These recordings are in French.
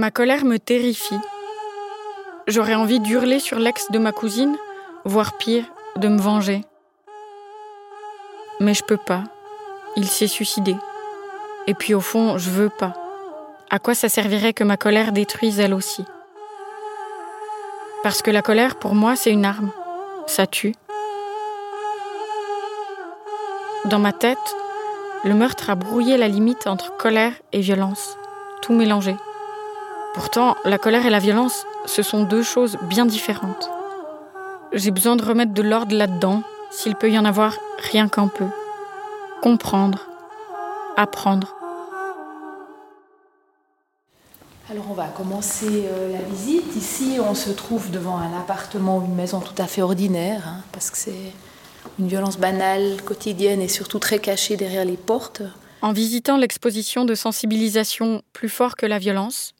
Ma colère me terrifie. J'aurais envie d'hurler sur l'ex de ma cousine, voire pire, de me venger. Mais je peux pas. Il s'est suicidé. Et puis au fond, je veux pas. À quoi ça servirait que ma colère détruise elle aussi? Parce que la colère, pour moi, c'est une arme. Ça tue. Dans ma tête, le meurtre a brouillé la limite entre colère et violence, tout mélangé. Pourtant, la colère et la violence, ce sont deux choses bien différentes. J'ai besoin de remettre de l'ordre là-dedans, s'il peut y en avoir rien qu'un peu. Comprendre, apprendre. Alors on va commencer euh, la visite. Ici, on se trouve devant un appartement ou une maison tout à fait ordinaire, hein, parce que c'est une violence banale, quotidienne et surtout très cachée derrière les portes. En visitant l'exposition de sensibilisation Plus fort que la violence,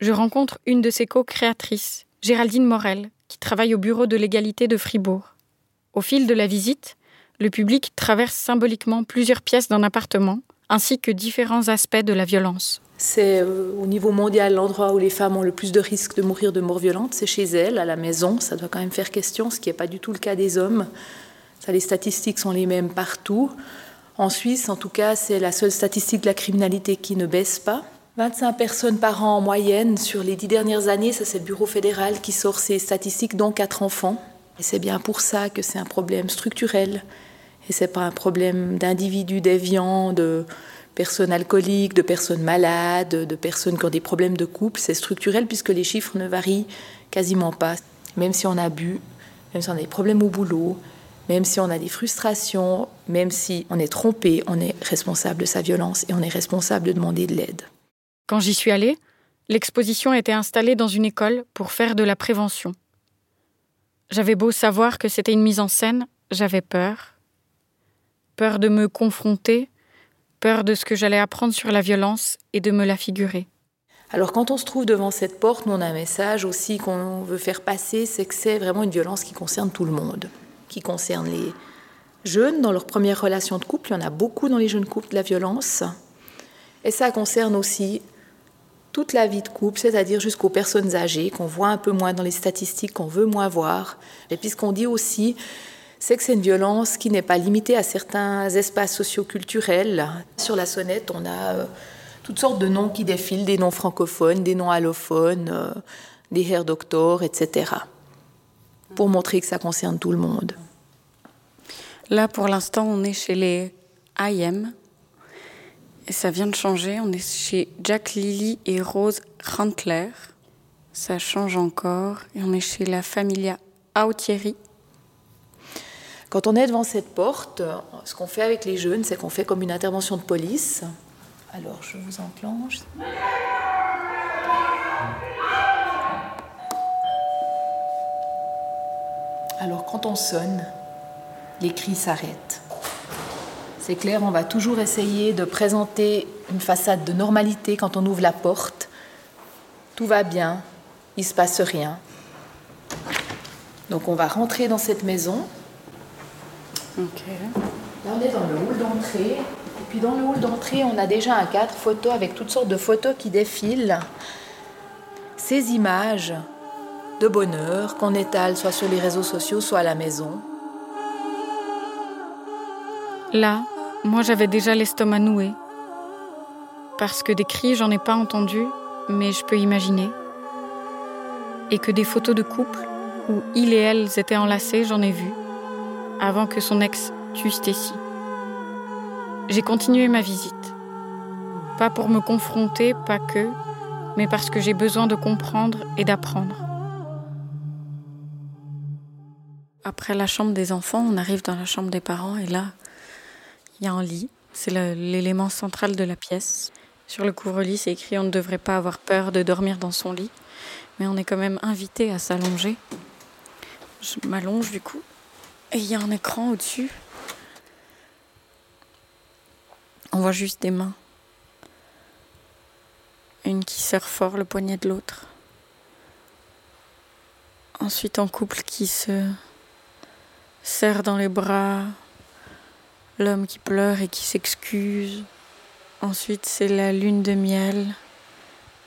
je rencontre une de ses co-créatrices, Géraldine Morel, qui travaille au bureau de l'égalité de Fribourg. Au fil de la visite, le public traverse symboliquement plusieurs pièces d'un appartement, ainsi que différents aspects de la violence. C'est euh, au niveau mondial l'endroit où les femmes ont le plus de risques de mourir de mort violente, c'est chez elles, à la maison, ça doit quand même faire question, ce qui n'est pas du tout le cas des hommes. Les statistiques sont les mêmes partout. En Suisse, en tout cas, c'est la seule statistique de la criminalité qui ne baisse pas. 25 personnes par an en moyenne sur les dix dernières années, ça c'est le Bureau fédéral qui sort ces statistiques, dont quatre enfants. Et c'est bien pour ça que c'est un problème structurel. Et c'est pas un problème d'individus déviants, de personnes alcooliques, de personnes malades, de personnes qui ont des problèmes de couple. C'est structurel puisque les chiffres ne varient quasiment pas. Même si on a bu, même si on a des problèmes au boulot, même si on a des frustrations, même si on est trompé, on est responsable de sa violence et on est responsable de demander de l'aide. Quand j'y suis allée, l'exposition était installée dans une école pour faire de la prévention. J'avais beau savoir que c'était une mise en scène, j'avais peur. Peur de me confronter, peur de ce que j'allais apprendre sur la violence et de me la figurer. Alors quand on se trouve devant cette porte, on a un message aussi qu'on veut faire passer, c'est que c'est vraiment une violence qui concerne tout le monde, qui concerne les jeunes dans leur première relation de couple, il y en a beaucoup dans les jeunes couples de la violence, et ça concerne aussi toute la vie de couple, c'est-à-dire jusqu'aux personnes âgées qu'on voit un peu moins dans les statistiques, qu'on veut moins voir. Et puis ce qu'on dit aussi, c'est que c'est une violence qui n'est pas limitée à certains espaces socioculturels. Sur la sonnette, on a euh, toutes sortes de noms qui défilent, des noms francophones, des noms allophones, euh, des hair doctors, etc. Pour montrer que ça concerne tout le monde. Là, pour l'instant, on est chez les IM, et ça vient de changer. On est chez Jack Lily et Rose Rantler. Ça change encore. Et on est chez la Familia Autieri. Quand on est devant cette porte, ce qu'on fait avec les jeunes, c'est qu'on fait comme une intervention de police. Alors, je vous enclenche. Alors, quand on sonne, les cris s'arrêtent. C'est clair, on va toujours essayer de présenter une façade de normalité quand on ouvre la porte. Tout va bien, il ne se passe rien. Donc on va rentrer dans cette maison. Ok. Là, on est dans le hall d'entrée. Et puis dans le hall d'entrée, on a déjà un cadre photo avec toutes sortes de photos qui défilent. Ces images de bonheur qu'on étale soit sur les réseaux sociaux, soit à la maison. Là, moi, j'avais déjà l'estomac noué. Parce que des cris, j'en ai pas entendu, mais je peux imaginer. Et que des photos de couple où il et elle étaient enlacés, j'en ai vu, avant que son ex tue Stacy. J'ai continué ma visite. Pas pour me confronter, pas que, mais parce que j'ai besoin de comprendre et d'apprendre. Après la chambre des enfants, on arrive dans la chambre des parents et là, il y a un lit, c'est l'élément central de la pièce. Sur le couvre-lit, c'est écrit on ne devrait pas avoir peur de dormir dans son lit, mais on est quand même invité à s'allonger. Je m'allonge du coup, et il y a un écran au-dessus. On voit juste des mains. Une qui serre fort le poignet de l'autre. Ensuite, un couple qui se serre dans les bras, l'homme qui pleure et qui s'excuse. Ensuite, c'est la lune de miel.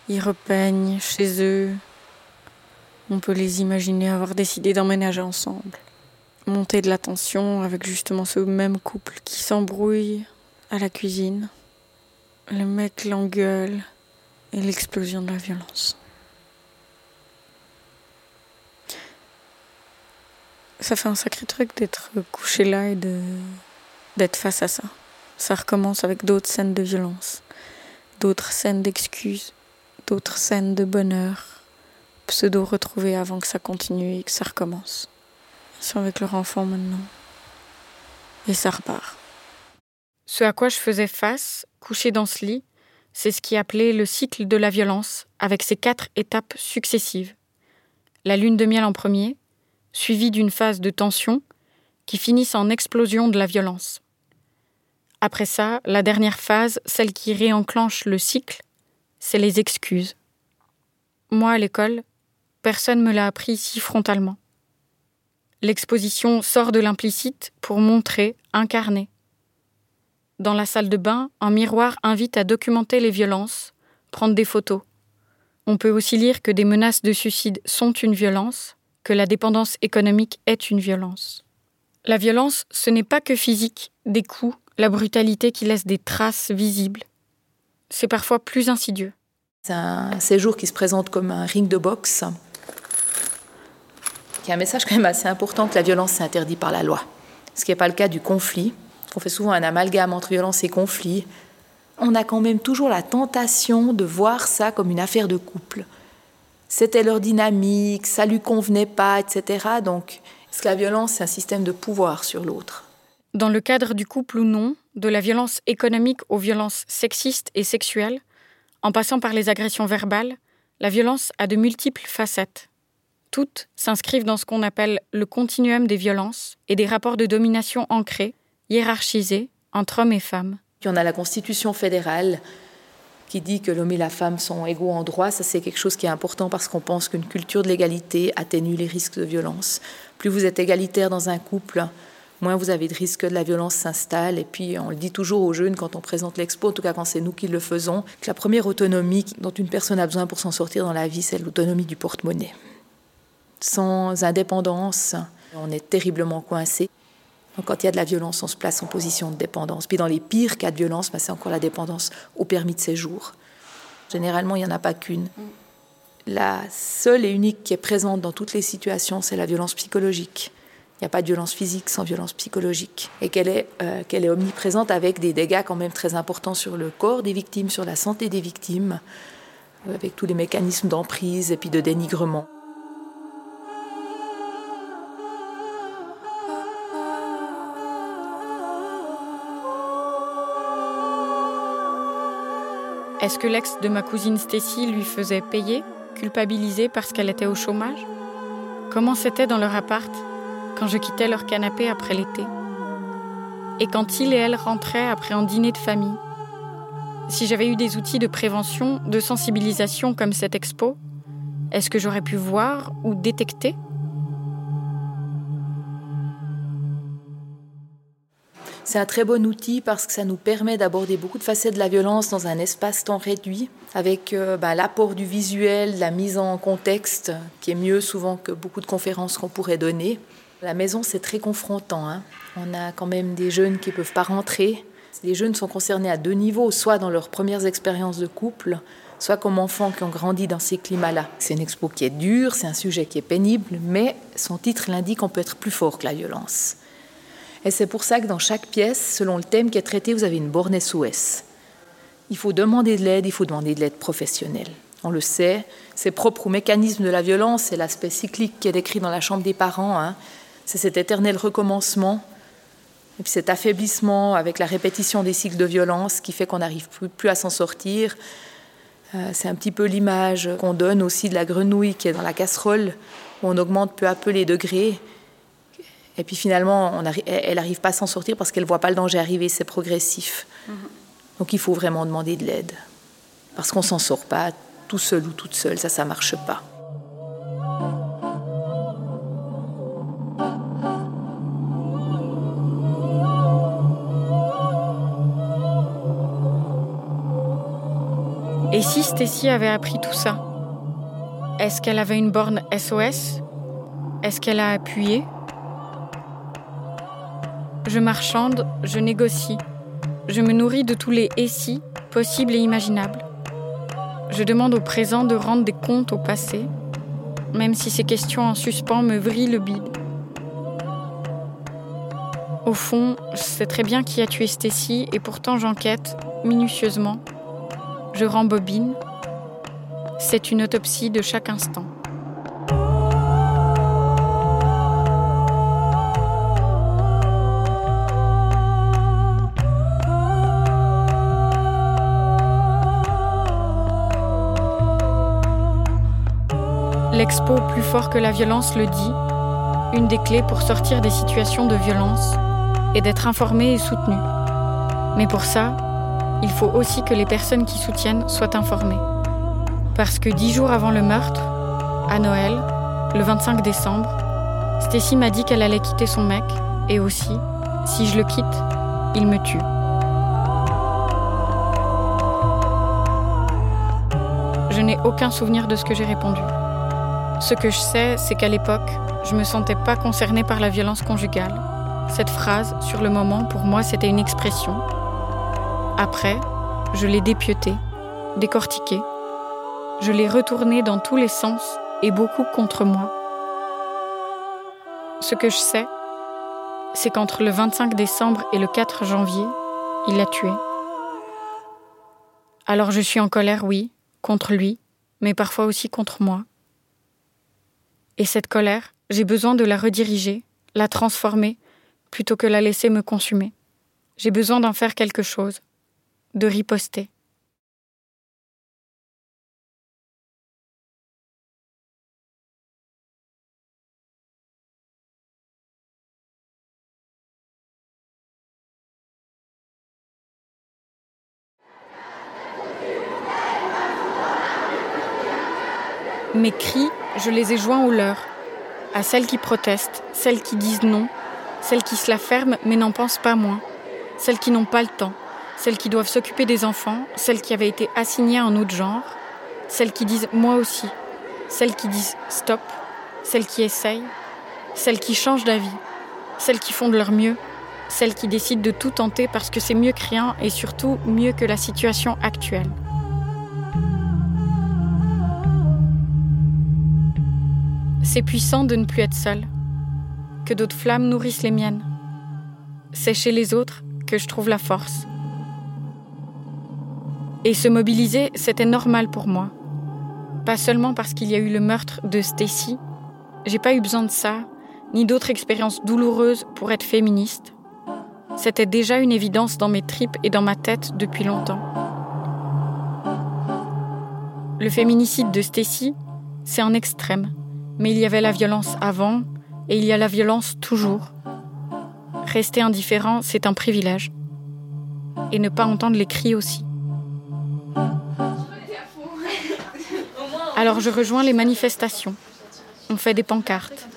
Ils repeignent chez eux. On peut les imaginer avoir décidé d'emménager ensemble. Monter de la tension avec justement ce même couple qui s'embrouille à la cuisine. Le mec l'engueule et l'explosion de la violence. Ça fait un sacré truc d'être couché là et de d'être face à ça. Ça recommence avec d'autres scènes de violence, d'autres scènes d'excuses, d'autres scènes de bonheur, pseudo retrouvées avant que ça continue et que ça recommence. Ils sont avec leur enfant maintenant. Et ça repart. Ce à quoi je faisais face, couché dans ce lit, c'est ce qui appelait le cycle de la violence, avec ses quatre étapes successives. La lune de miel en premier, suivie d'une phase de tension, qui finissent en explosion de la violence. Après ça, la dernière phase, celle qui réenclenche le cycle, c'est les excuses. Moi, à l'école, personne ne me l'a appris si frontalement. L'exposition sort de l'implicite pour montrer, incarner. Dans la salle de bain, un miroir invite à documenter les violences, prendre des photos. On peut aussi lire que des menaces de suicide sont une violence, que la dépendance économique est une violence. La violence, ce n'est pas que physique, des coups, la brutalité qui laisse des traces visibles. C'est parfois plus insidieux. C'est un séjour qui se présente comme un ring de boxe, qui a un message quand même assez important que la violence est interdite par la loi. Ce qui n'est pas le cas du conflit. On fait souvent un amalgame entre violence et conflit. On a quand même toujours la tentation de voir ça comme une affaire de couple. C'était leur dynamique, ça lui convenait pas, etc. Donc, est-ce que la violence, c'est un système de pouvoir sur l'autre dans le cadre du couple ou non, de la violence économique aux violences sexistes et sexuelles, en passant par les agressions verbales, la violence a de multiples facettes. Toutes s'inscrivent dans ce qu'on appelle le continuum des violences et des rapports de domination ancrés, hiérarchisés entre hommes et femmes. Puis on a la Constitution fédérale qui dit que l'homme et la femme sont égaux en droit. Ça, c'est quelque chose qui est important parce qu'on pense qu'une culture de l'égalité atténue les risques de violence. Plus vous êtes égalitaire dans un couple, moins vous avez de risque que la violence s'installe. Et puis, on le dit toujours aux jeunes quand on présente l'expo, en tout cas quand c'est nous qui le faisons, que la première autonomie dont une personne a besoin pour s'en sortir dans la vie, c'est l'autonomie du porte-monnaie. Sans indépendance, on est terriblement coincé. Donc, quand il y a de la violence, on se place en position de dépendance. Puis, dans les pires cas de violence, bah, c'est encore la dépendance au permis de séjour. Généralement, il n'y en a pas qu'une. La seule et unique qui est présente dans toutes les situations, c'est la violence psychologique. Il n'y a pas de violence physique sans violence psychologique. Et qu'elle est, euh, qu'elle est omniprésente avec des dégâts quand même très importants sur le corps des victimes, sur la santé des victimes, euh, avec tous les mécanismes d'emprise et puis de dénigrement. Est-ce que l'ex de ma cousine Stacy lui faisait payer, culpabiliser parce qu'elle était au chômage? Comment c'était dans leur appart quand je quittais leur canapé après l'été, et quand ils et elles rentraient après un dîner de famille? Si j'avais eu des outils de prévention, de sensibilisation comme cette expo, est-ce que j'aurais pu voir ou détecter? C'est un très bon outil parce que ça nous permet d'aborder beaucoup de facettes de la violence dans un espace-temps réduit, avec euh, bah, l'apport du visuel, la mise en contexte, qui est mieux souvent que beaucoup de conférences qu'on pourrait donner. La maison, c'est très confrontant. Hein. On a quand même des jeunes qui ne peuvent pas rentrer. Les jeunes sont concernés à deux niveaux, soit dans leurs premières expériences de couple, soit comme enfants qui ont grandi dans ces climats-là. C'est une expo qui est dure, c'est un sujet qui est pénible, mais son titre l'indique, on peut être plus fort que la violence. Et c'est pour ça que dans chaque pièce, selon le thème qui est traité, vous avez une borne SOS. Il faut demander de l'aide, il faut demander de l'aide professionnelle. On le sait, c'est propre au mécanisme de la violence, c'est l'aspect cyclique qui est décrit dans la chambre des parents. Hein c'est cet éternel recommencement, et puis cet affaiblissement avec la répétition des cycles de violence qui fait qu'on n'arrive plus, à s'en sortir. Euh, c'est un petit peu l'image qu'on donne aussi de la grenouille qui est dans la casserole, où on augmente peu à peu les degrés. Et puis finalement, on elle n'arrive pas à s'en sortir parce qu'elle ne voit pas le danger arriver, c'est progressif. Mm-hmm. Donc il faut vraiment demander de l'aide. Parce qu'on ne s'en sort pas tout seul ou toute seule, ça, ça ne marche pas. Et si Stacy avait appris tout ça? Est-ce qu'elle avait une borne SOS Est-ce qu'elle a appuyé? Je marchande, je négocie. Je me nourris de tous les et si possibles et imaginables. Je demande au présent de rendre des comptes au passé, même si ces questions en suspens me vrillent le bide. Au fond, je sais très bien qui a tué Stacy et pourtant j'enquête minutieusement. Je rembobine. C'est une autopsie de chaque instant. L'expo Plus fort que la violence le dit, une des clés pour sortir des situations de violence est d'être informé et soutenu. Mais pour ça, il faut aussi que les personnes qui soutiennent soient informées. Parce que dix jours avant le meurtre, à Noël, le 25 décembre, Stacy m'a dit qu'elle allait quitter son mec et aussi, si je le quitte, il me tue. Je n'ai aucun souvenir de ce que j'ai répondu. Ce que je sais, c'est qu'à l'époque, je me sentais pas concernée par la violence conjugale. Cette phrase, sur le moment, pour moi, c'était une expression. Après, je l'ai dépiautée, décortiquée. Je l'ai retournée dans tous les sens et beaucoup contre moi. Ce que je sais, c'est qu'entre le 25 décembre et le 4 janvier, il l'a tué. Alors je suis en colère, oui, contre lui, mais parfois aussi contre moi. Et cette colère, j'ai besoin de la rediriger, la transformer, plutôt que la laisser me consumer. J'ai besoin d'en faire quelque chose, de riposter. Mes cris, je les ai joints aux leurs, à celles qui protestent, celles qui disent non, celles qui se la ferment mais n'en pensent pas moins, celles qui n'ont pas le temps, celles qui doivent s'occuper des enfants, celles qui avaient été assignées à un autre genre, celles qui disent moi aussi, celles qui disent stop, celles qui essayent, celles qui changent d'avis, celles qui font de leur mieux, celles qui décident de tout tenter parce que c'est mieux que rien et surtout mieux que la situation actuelle. C'est puissant de ne plus être seul, que d'autres flammes nourrissent les miennes. C'est chez les autres que je trouve la force. Et se mobiliser, c'était normal pour moi. Pas seulement parce qu'il y a eu le meurtre de Stacy, j'ai pas eu besoin de ça, ni d'autres expériences douloureuses pour être féministe. C'était déjà une évidence dans mes tripes et dans ma tête depuis longtemps. Le féminicide de Stacy, c'est un extrême. Mais il y avait la violence avant et il y a la violence toujours. Rester indifférent, c'est un privilège. Et ne pas entendre les cris aussi. Alors je rejoins les manifestations. On fait des pancartes.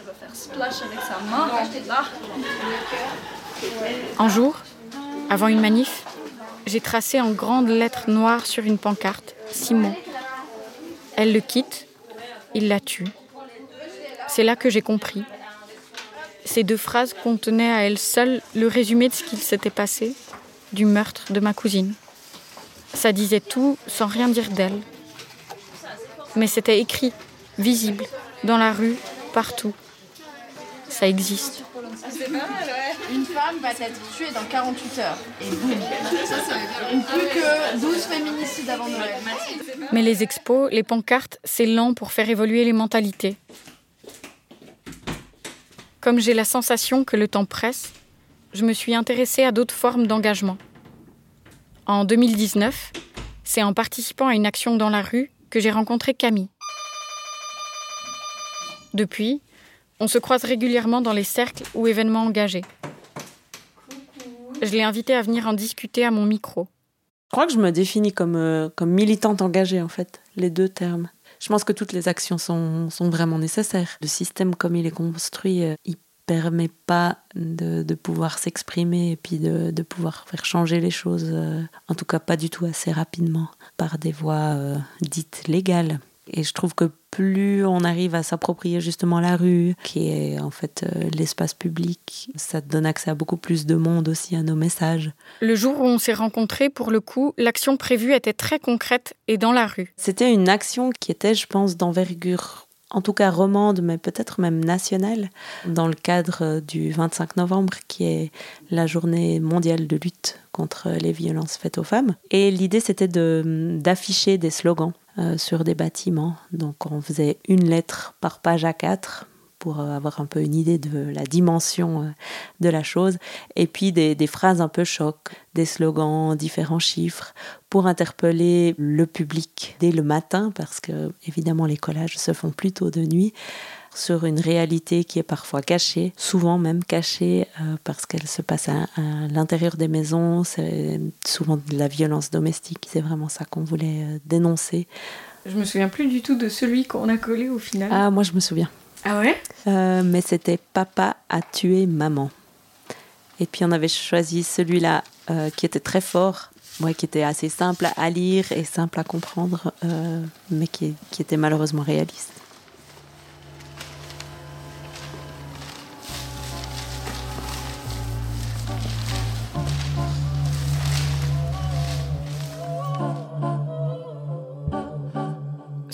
Un jour, avant une manif, j'ai tracé en grandes lettres noires sur une pancarte Simon. Elle le quitte, il la tue. C'est là que j'ai compris. Ces deux phrases contenaient à elles seules le résumé de ce qu'il s'était passé, du meurtre de ma cousine. Ça disait tout sans rien dire d'elle. Mais c'était écrit, visible, dans la rue, partout. Ça existe. Une femme va être tuée dans 48 heures. Et boum. Plus que 12 féminicides avant Noël. Mais les expos, les pancartes, c'est lent pour faire évoluer les mentalités. Comme j'ai la sensation que le temps presse, je me suis intéressée à d'autres formes d'engagement. En 2019, c'est en participant à une action dans la rue que j'ai rencontré Camille. Depuis, on se croise régulièrement dans les cercles ou événements engagés. Je l'ai invitée à venir en discuter à mon micro. Je crois que je me définis comme, euh, comme militante engagée, en fait, les deux termes. Je pense que toutes les actions sont, sont vraiment nécessaires. Le système comme il est construit, euh, il permet pas de, pouvoir s'exprimer et puis de, pouvoir faire changer les choses, euh, en tout cas pas du tout assez rapidement, par des voies euh, dites légales. Et je trouve que plus on arrive à s'approprier justement la rue, qui est en fait euh, l'espace public, ça donne accès à beaucoup plus de monde aussi à nos messages. Le jour où on s'est rencontrés, pour le coup, l'action prévue était très concrète et dans la rue. C'était une action qui était, je pense, d'envergure en tout cas romande, mais peut-être même nationale, dans le cadre du 25 novembre, qui est la journée mondiale de lutte contre les violences faites aux femmes. Et l'idée, c'était d'afficher des slogans euh, sur des bâtiments. Donc on faisait une lettre par page à quatre pour euh, avoir un peu une idée de la dimension euh, de la chose, et puis des, phrases un peu choc, des slogans, différents chiffres, pour interpeller le public dès le matin, parce que évidemment les collages se font plutôt de nuit, sur une réalité qui est parfois cachée, souvent même cachée, euh, parce qu'elle se passe à, l'intérieur des maisons, c'est souvent de la violence domestique, c'est vraiment ça qu'on voulait dénoncer. Je me souviens plus du tout de celui qu'on a collé au final. Ah, moi je me souviens. Ah ouais? Euh, Mais c'était Papa a tué maman. Et puis on avait choisi celui-là euh, qui était très fort, ouais, qui était assez simple à lire et simple à comprendre, euh, mais qui, qui était malheureusement réaliste.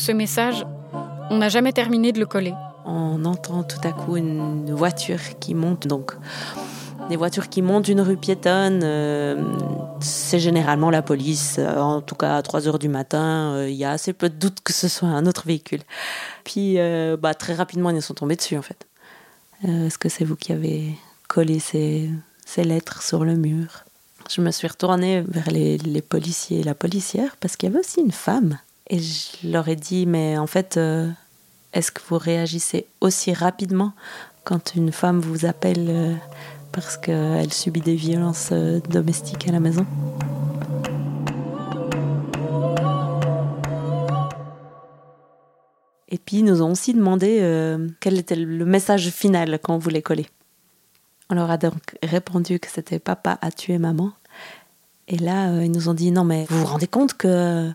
Ce message, on n'a jamais terminé de le coller on entend tout à coup une voiture qui monte. Donc, des voitures qui montent une rue piétonne, euh, c'est généralement la police. En tout cas, à 3 heures du matin, euh, il y a assez peu de doute que ce soit un autre véhicule. Puis, euh, bah, très rapidement, ils sont tombés dessus, en fait. Est-ce que c'est vous qui avez collé ces, lettres sur le mur? Je me suis retournée vers les, les policiers et la policière parce qu'il y avait aussi une femme. Et je leur ai dit, mais en fait, est-ce que vous réagissez aussi rapidement quand une femme vous appelle euh, parce qu'elle subit des violences euh, domestiques à la maison? Et puis, ils nous ont aussi demandé euh, quel était le message final qu'on voulait coller. On leur a donc répondu que c'était papa a tué maman. Et là, ils nous ont dit non, mais vous vous rendez compte que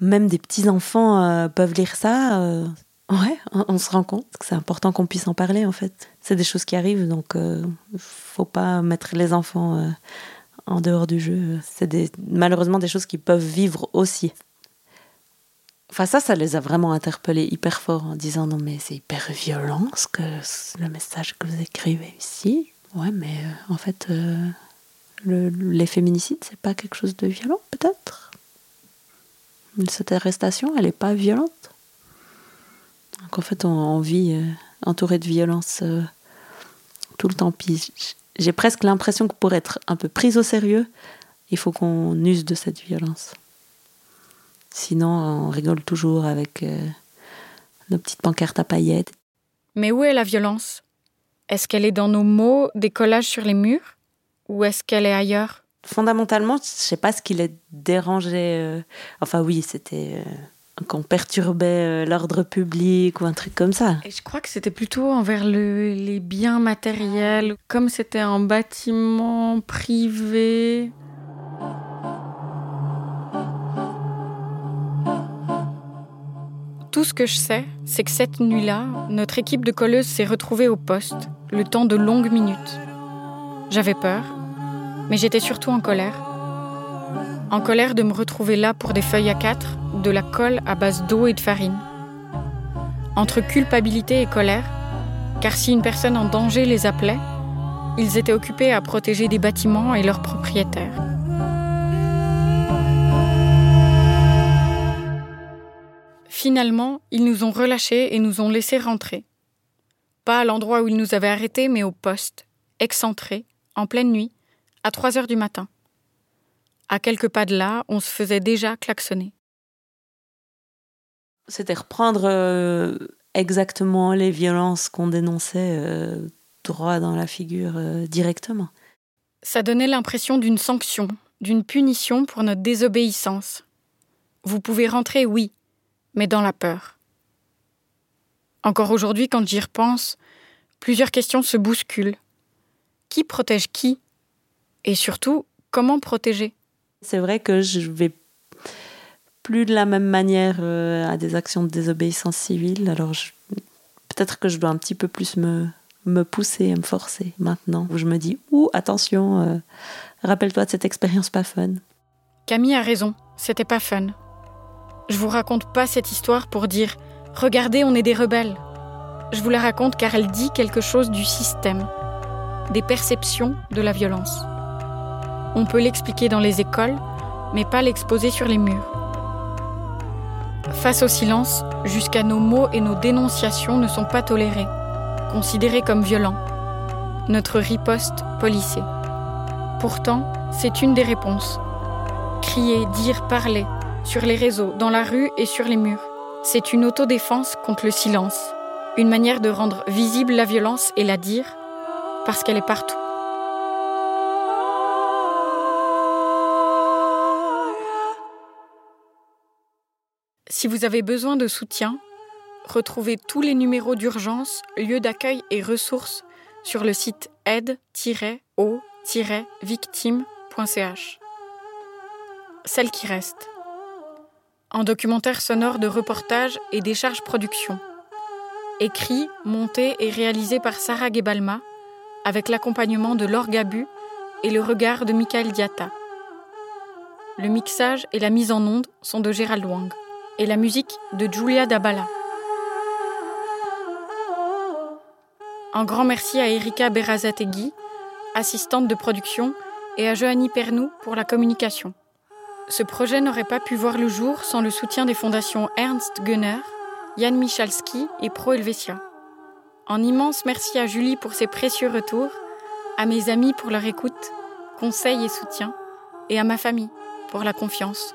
même des petits-enfants peuvent lire ça Ouais, on, se rend compte que c'est important qu'on puisse en parler en fait. C'est des choses qui arrivent, donc il euh, faut pas mettre les enfants euh, en dehors du jeu. C'est malheureusement des choses qui peuvent vivre aussi. Enfin ça, ça les a vraiment interpellés hyper fort en disant non mais c'est hyper violent ce que le message que vous écrivez ici. Ouais, mais euh, en fait, le, les féminicides c'est pas quelque chose de violent peut-être? Cette arrestation, elle est pas violente. Donc en fait, on, vit euh, entouré de violence euh, tout le temps. Puis j'ai presque l'impression que pour être un peu prise au sérieux, il faut qu'on use de cette violence. Sinon, on rigole toujours avec euh, nos petites pancartes à paillettes. Mais où est la violence? Est-ce qu'elle est dans nos mots, des collages sur les murs? Ou est-ce qu'elle est ailleurs? Fondamentalement, je ne sais pas ce qui les dérangeait. Enfin oui, c'était qu'on perturbait euh, l'ordre public ou un truc comme ça. Et je crois que c'était plutôt envers les biens matériels, comme c'était un bâtiment privé. Tout ce que je sais, c'est que cette nuit-là, notre équipe de colleuses s'est retrouvée au poste, le temps de longues minutes. J'avais peur, mais j'étais surtout en colère. En colère de me retrouver là pour des feuilles à quatre de la colle à base d'eau et de farine. Entre culpabilité et colère, car si une personne en danger les appelait, ils étaient occupés à protéger des bâtiments et leurs propriétaires. Finalement, ils nous ont relâchés et nous ont laissés rentrer. Pas à l'endroit où ils nous avaient arrêtés, mais au poste, excentré, en pleine nuit, à 3 heures du matin. À quelques pas de là, on se faisait déjà klaxonner. C'était reprendre euh, exactement les violences qu'on dénonçait euh, droit dans la figure euh, directement. Ça donnait l'impression d'une sanction, d'une punition pour notre désobéissance. Vous pouvez rentrer, oui, mais dans la peur. Encore aujourd'hui, quand j'y repense, Plusieurs questions se bousculent. Qui protège qui? Et surtout, comment protéger? C'est vrai que je vais plus de la même manière euh, à des actions de désobéissance civile. Alors peut-être que je dois un petit peu plus me, me pousser et me forcer maintenant, où je me dis, ouh, attention, euh, rappelle-toi de cette expérience pas fun. Camille a raison, c'était pas fun. Je vous raconte pas cette histoire pour dire, regardez, on est des rebelles. Je vous la raconte car elle dit quelque chose du système, des perceptions de la violence. On peut l'expliquer dans les écoles, mais pas l'exposer sur les murs. Face au silence, jusqu'à nos mots et nos dénonciations ne sont pas tolérés, considérés comme violents. Notre riposte policée. Pourtant, c'est une des réponses. Crier, dire, parler, sur les réseaux, dans la rue et sur les murs. C'est une autodéfense contre le silence, une manière de rendre visible la violence et la dire, parce qu'elle est partout. Si vous avez besoin de soutien, retrouvez tous les numéros d'urgence, lieux d'accueil et ressources sur le site aide-o-victime.ch. Celle qui reste. En documentaire sonore de reportage et décharge production. Écrit, monté et réalisé par Sarah Gebalma, avec l'accompagnement de Laure Gabu et le regard de Michael Diatta. Le mixage et la mise en onde sont de Gérald Wang et la musique de Julia Dabala. Un grand merci à Erika Berazategui, assistante de production, et à Johanny Pernou pour la communication. Ce projet n'aurait pas pu voir le jour sans le soutien des fondations Ernst Gunner, Jan Michalski et Pro Helvetia. Un immense merci à Julie pour ses précieux retours, à mes amis pour leur écoute, conseils et soutien, et à ma famille pour la confiance.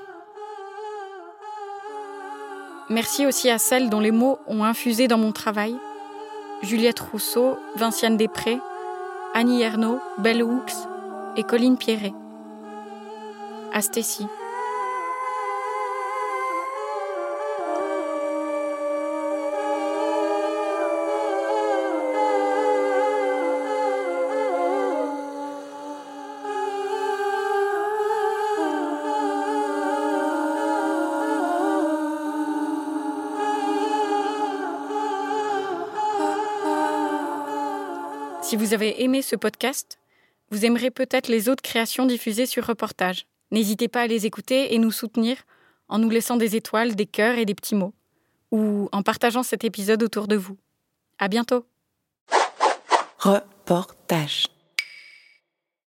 Merci aussi à celles dont les mots ont infusé dans mon travail. Juliette Rousseau, Vinciane Després, Annie Ernaud, Belle Hooks et Colline Pierret. À Stécie. Vous avez aimé ce podcast, vous aimerez peut-être les autres créations diffusées sur Reportage. N'hésitez pas à les écouter et nous soutenir en nous laissant des étoiles, des cœurs et des petits mots, ou en partageant cet épisode autour de vous. À bientôt. Reportage.